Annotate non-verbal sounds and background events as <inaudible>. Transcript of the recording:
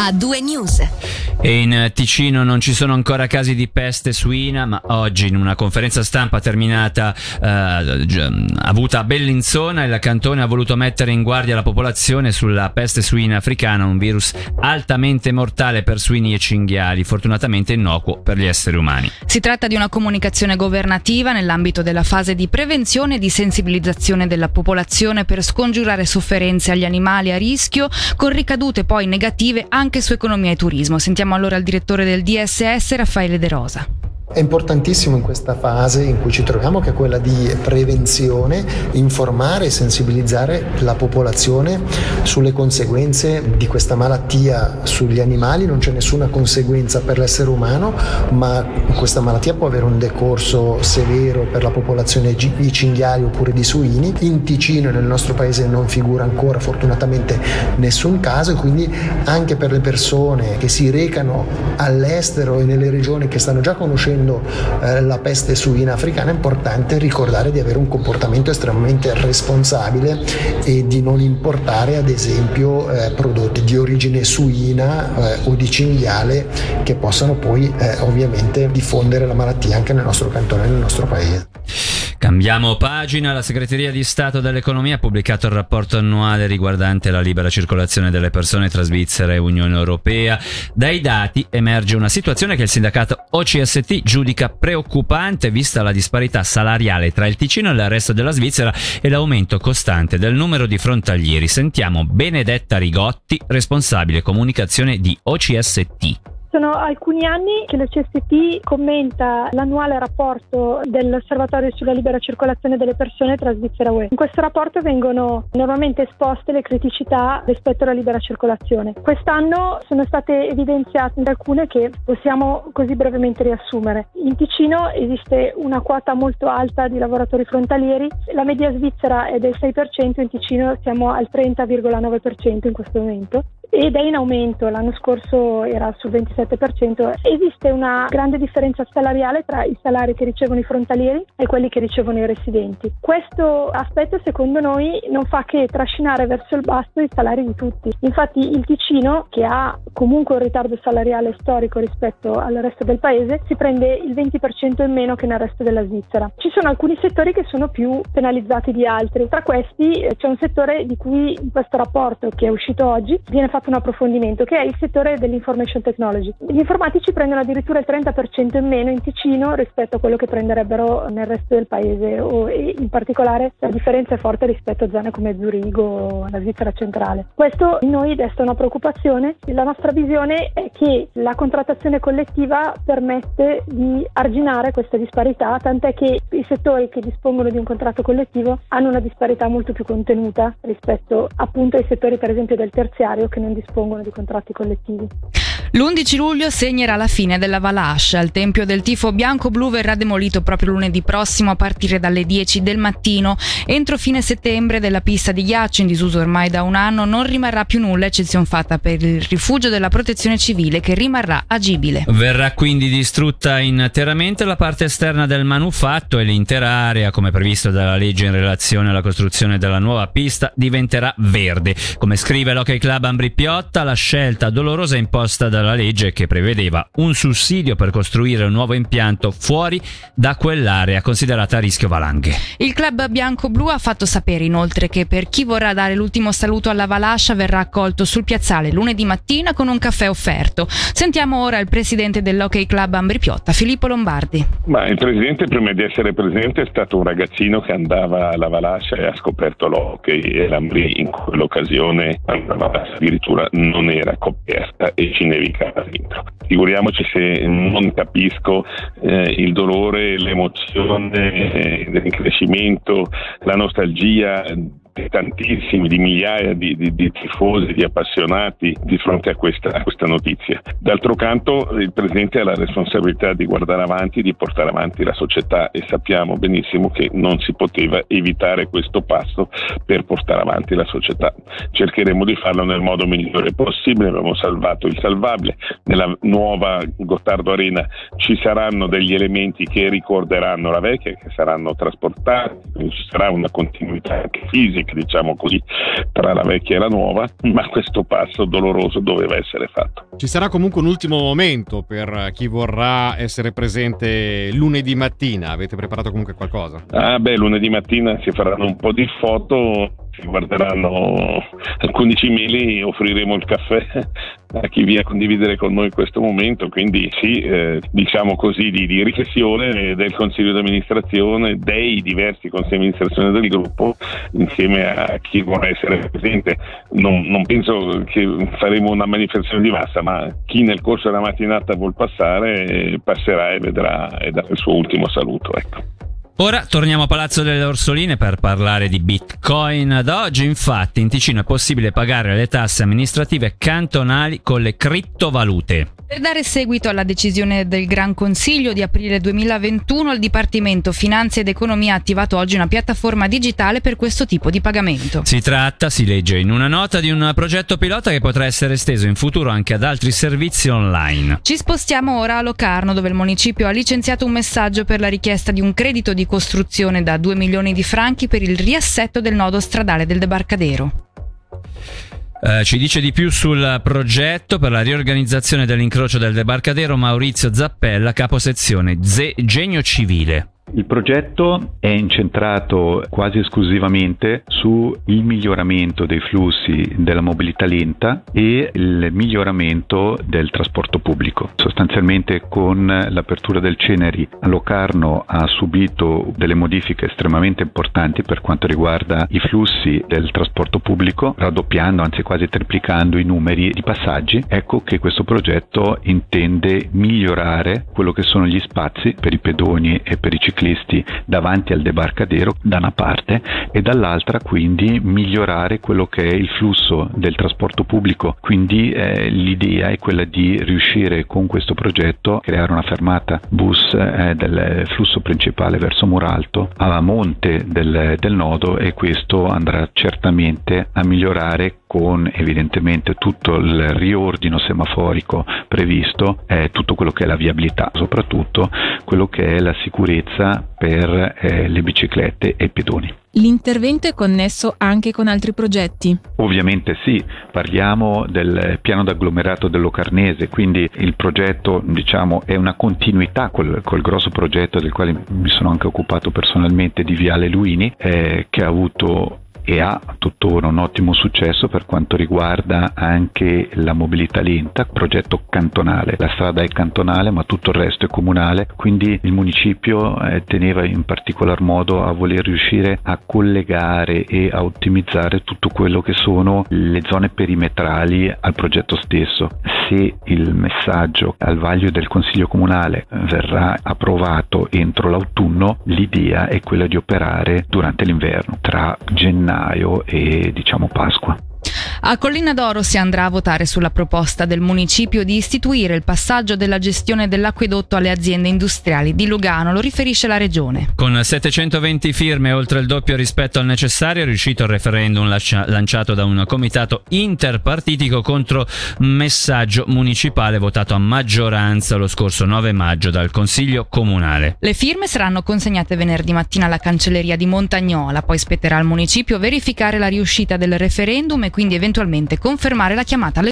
a due news. E in Ticino non ci sono ancora casi di peste suina, ma oggi in una conferenza stampa terminata eh, avuta a Bellinzona il cantone ha voluto mettere in guardia la popolazione sulla peste suina africana, un virus altamente mortale per suini e cinghiali, fortunatamente innocuo per gli esseri umani. Si tratta di una comunicazione governativa nell'ambito della fase di prevenzione e di sensibilizzazione della popolazione per scongiurare sofferenze agli animali a rischio, con ricadute poi negative anche su economia e turismo. Sentiamo allora il direttore del DSS, Raffaele De Rosa. È importantissimo in questa fase in cui ci troviamo, che è quella di prevenzione, informare e sensibilizzare la popolazione sulle conseguenze di questa malattia sugli animali. Non c'è nessuna conseguenza per l'essere umano, ma questa malattia può avere un decorso severo per la popolazione di cinghiali oppure di suini. In Ticino nel nostro paese non figura ancora fortunatamente nessun caso e quindi anche per le persone che si recano all'estero e nelle regioni che stanno già conoscendo combattendo eh, la peste suina africana è importante ricordare di avere un comportamento estremamente responsabile e di non importare ad esempio eh, prodotti di origine suina eh, o di cinghiale che possano poi eh, ovviamente diffondere la malattia anche nel nostro cantone nel nostro paese. Cambiamo pagina, la Segreteria di Stato dell'Economia ha pubblicato il rapporto annuale riguardante la libera circolazione delle persone tra Svizzera e Unione Europea. Dai dati emerge una situazione che il sindacato OCST giudica preoccupante vista la disparità salariale tra il Ticino e il resto della Svizzera e l'aumento costante del numero di frontalieri. Sentiamo Benedetta Rigotti, responsabile comunicazione di OCST. Sono alcuni anni che l'OCST commenta l'annuale rapporto dell'Osservatorio sulla libera circolazione delle persone tra Svizzera e UE. In questo rapporto vengono normalmente esposte le criticità rispetto alla libera circolazione. Quest'anno sono state evidenziate alcune che possiamo così brevemente riassumere. In Ticino esiste una quota molto alta di lavoratori frontalieri, la media svizzera è del 6%, in Ticino siamo al 30,9% in questo momento ed è in aumento, l'anno scorso era sul 27%. Esiste una grande differenza salariale tra i salari che ricevono i frontalieri e quelli che ricevono i residenti. Questo aspetto secondo noi non fa che trascinare verso il basso i salari di tutti. Infatti il Ticino, che ha comunque un ritardo salariale storico rispetto al resto del paese, si prende il 20% in meno che nel resto della Svizzera. Ci sono alcuni settori che sono più penalizzati di altri. Tra questi eh, c'è un settore di cui in questo rapporto che è uscito oggi viene fatto un approfondimento, che è il settore dell'information technology. Gli informatici prendono addirittura il 30% in meno in Ticino rispetto a quello che prenderebbero nel resto del paese o in particolare la differenza è forte rispetto a zone come Zurigo o la Svizzera centrale. Questo in noi desta una preoccupazione. La nostra visione è che la contrattazione collettiva permette di arginare questa disparità, tant'è che i settori che dispongono di un contratto collettivo hanno una disparità molto più contenuta rispetto appunto ai settori per esempio del terziario che non non dispongono di contratti collettivi. L'11 luglio segnerà la fine della Valash. Il tempio del tifo bianco-blu verrà demolito proprio lunedì prossimo a partire dalle 10 del mattino. Entro fine settembre della pista di ghiaccio in disuso ormai da un anno non rimarrà più nulla, eccezione fatta per il rifugio della protezione civile che rimarrà agibile. Verrà quindi distrutta interamente la parte esterna del manufatto e l'intera area, come previsto dalla legge in relazione alla costruzione della nuova pista, diventerà verde. Come scrive l'Hockey Club Ambri Piotta, la scelta dolorosa imposta da dalla legge che prevedeva un sussidio per costruire un nuovo impianto fuori da quell'area considerata a rischio valanghe. Il club bianco-blu ha fatto sapere inoltre che per chi vorrà dare l'ultimo saluto alla Valascia verrà accolto sul piazzale lunedì mattina con un caffè offerto. Sentiamo ora il presidente dell'Hockey Club Ambri Piotta, Filippo Lombardi. Ma il presidente prima di essere presidente è stato un ragazzino che andava alla Valascia e ha scoperto l'hockey e l'Ambri in quell'occasione addirittura non era coperta e ci nevica dentro. Figuriamoci se non capisco eh, il dolore, l'emozione eh, dell'increscimento, la nostalgia tantissimi, di migliaia di, di, di, tifosi, di appassionati di fronte a questa, a questa, notizia. D'altro canto il Presidente ha la responsabilità di guardare avanti, di portare avanti la società e sappiamo benissimo che non si poteva evitare questo passo per portare avanti la società. Cercheremo di farlo nel modo migliore possibile, abbiamo salvato il salvabile, nella nuova Gottardo Arena ci saranno degli elementi che ricorderanno la vecchia, che saranno trasportati, ci sarà una continuità anche fisica logica, diciamo così, tra la vecchia e la nuova, ma questo passo doloroso doveva essere fatto. Ci sarà comunque un ultimo momento per chi vorrà essere presente lunedì mattina, avete preparato comunque qualcosa? Ah beh, lunedì mattina si faranno un po' di foto si guarderanno alcuni cimeli, offriremo il caffè <laughs> a chi viene a condividere con noi questo momento, quindi sì, eh, diciamo così, di, di, riflessione del Consiglio di amministrazione, dei diversi consigli di amministrazione del gruppo, insieme a chi vorrà essere presente. Non, non penso che faremo una manifestazione di massa, ma chi nel corso della mattinata vuol passare, passerà e vedrà e darà il suo ultimo saluto. Ecco. Ora torniamo a Palazzo delle Orsoline per parlare di Bitcoin. Da oggi infatti in Ticino è possibile pagare le tasse amministrative cantonali con le criptovalute. Per dare seguito alla decisione del Gran Consiglio di aprile 2021, il Dipartimento Finanze ed Economia ha attivato oggi una piattaforma digitale per questo tipo di pagamento. Si tratta, si legge in una nota, di un progetto pilota che potrà essere esteso in futuro anche ad altri servizi online. Ci spostiamo ora a Locarno, dove il municipio ha licenziato un messaggio per la richiesta di un credito di costruzione da 2 milioni di franchi per il riassetto del nodo stradale del debarcadero. Uh, ci dice di più sul progetto per la riorganizzazione dell'incrocio del debarcadero Maurizio Zappella, capo sezione Z- Genio Civile. Il progetto è incentrato quasi esclusivamente sul miglioramento dei flussi della mobilità lenta e il miglioramento del trasporto pubblico. Sostanzialmente con l'apertura del Ceneri a Locarno ha subito delle modifiche estremamente importanti per quanto riguarda i flussi del trasporto pubblico, raddoppiando, anzi quasi triplicando i numeri di passaggi. Ecco che questo progetto intende migliorare quello che sono gli spazi per i pedoni e per i ciclisti ciclisti davanti al debarcadero da una parte e dall'altra quindi migliorare quello che è il flusso del trasporto pubblico. Quindi eh, l'idea è quella di riuscire con questo progetto a creare una fermata bus eh, del flusso principale verso Muralto a monte del, del nodo e questo andrà certamente a migliorare con evidentemente tutto il riordino semaforico previsto, eh, tutto quello che è la viabilità, soprattutto quello che è la sicurezza per eh, le biciclette e i pedoni. L'intervento è connesso anche con altri progetti? Ovviamente sì, parliamo del piano d'agglomerato dell'Ocarnese, quindi il progetto diciamo, è una continuità col, col, grosso progetto del quale mi sono anche occupato personalmente di Viale Luini, eh, che ha avuto e ha tuttora un ottimo successo per quanto riguarda anche la mobilità lenta, progetto cantonale. La strada è cantonale ma tutto il resto è comunale, quindi il municipio eh, teneva in particolar modo a voler riuscire a collegare e a ottimizzare tutto quello che sono le zone perimetrali al progetto stesso. Se il messaggio al vaglio del Consiglio Comunale verrà approvato entro l'autunno, l'idea è quella di operare durante l'inverno, tra gennaio gennaio e diciamo Pasqua. A Collina d'Oro si andrà a votare sulla proposta del municipio di istituire il passaggio della gestione dell'acquedotto alle aziende industriali di Lugano, lo riferisce la regione. Con 720 firme, oltre il doppio rispetto al necessario, è riuscito il referendum lanciato da un comitato interpartitico contro messaggio municipale votato a maggioranza lo scorso 9 maggio dal Consiglio Comunale. Le firme saranno consegnate venerdì mattina alla cancelleria di Montagnola, poi spetterà al municipio verificare la riuscita del referendum e quindi eventualmente confermare la chiamata alle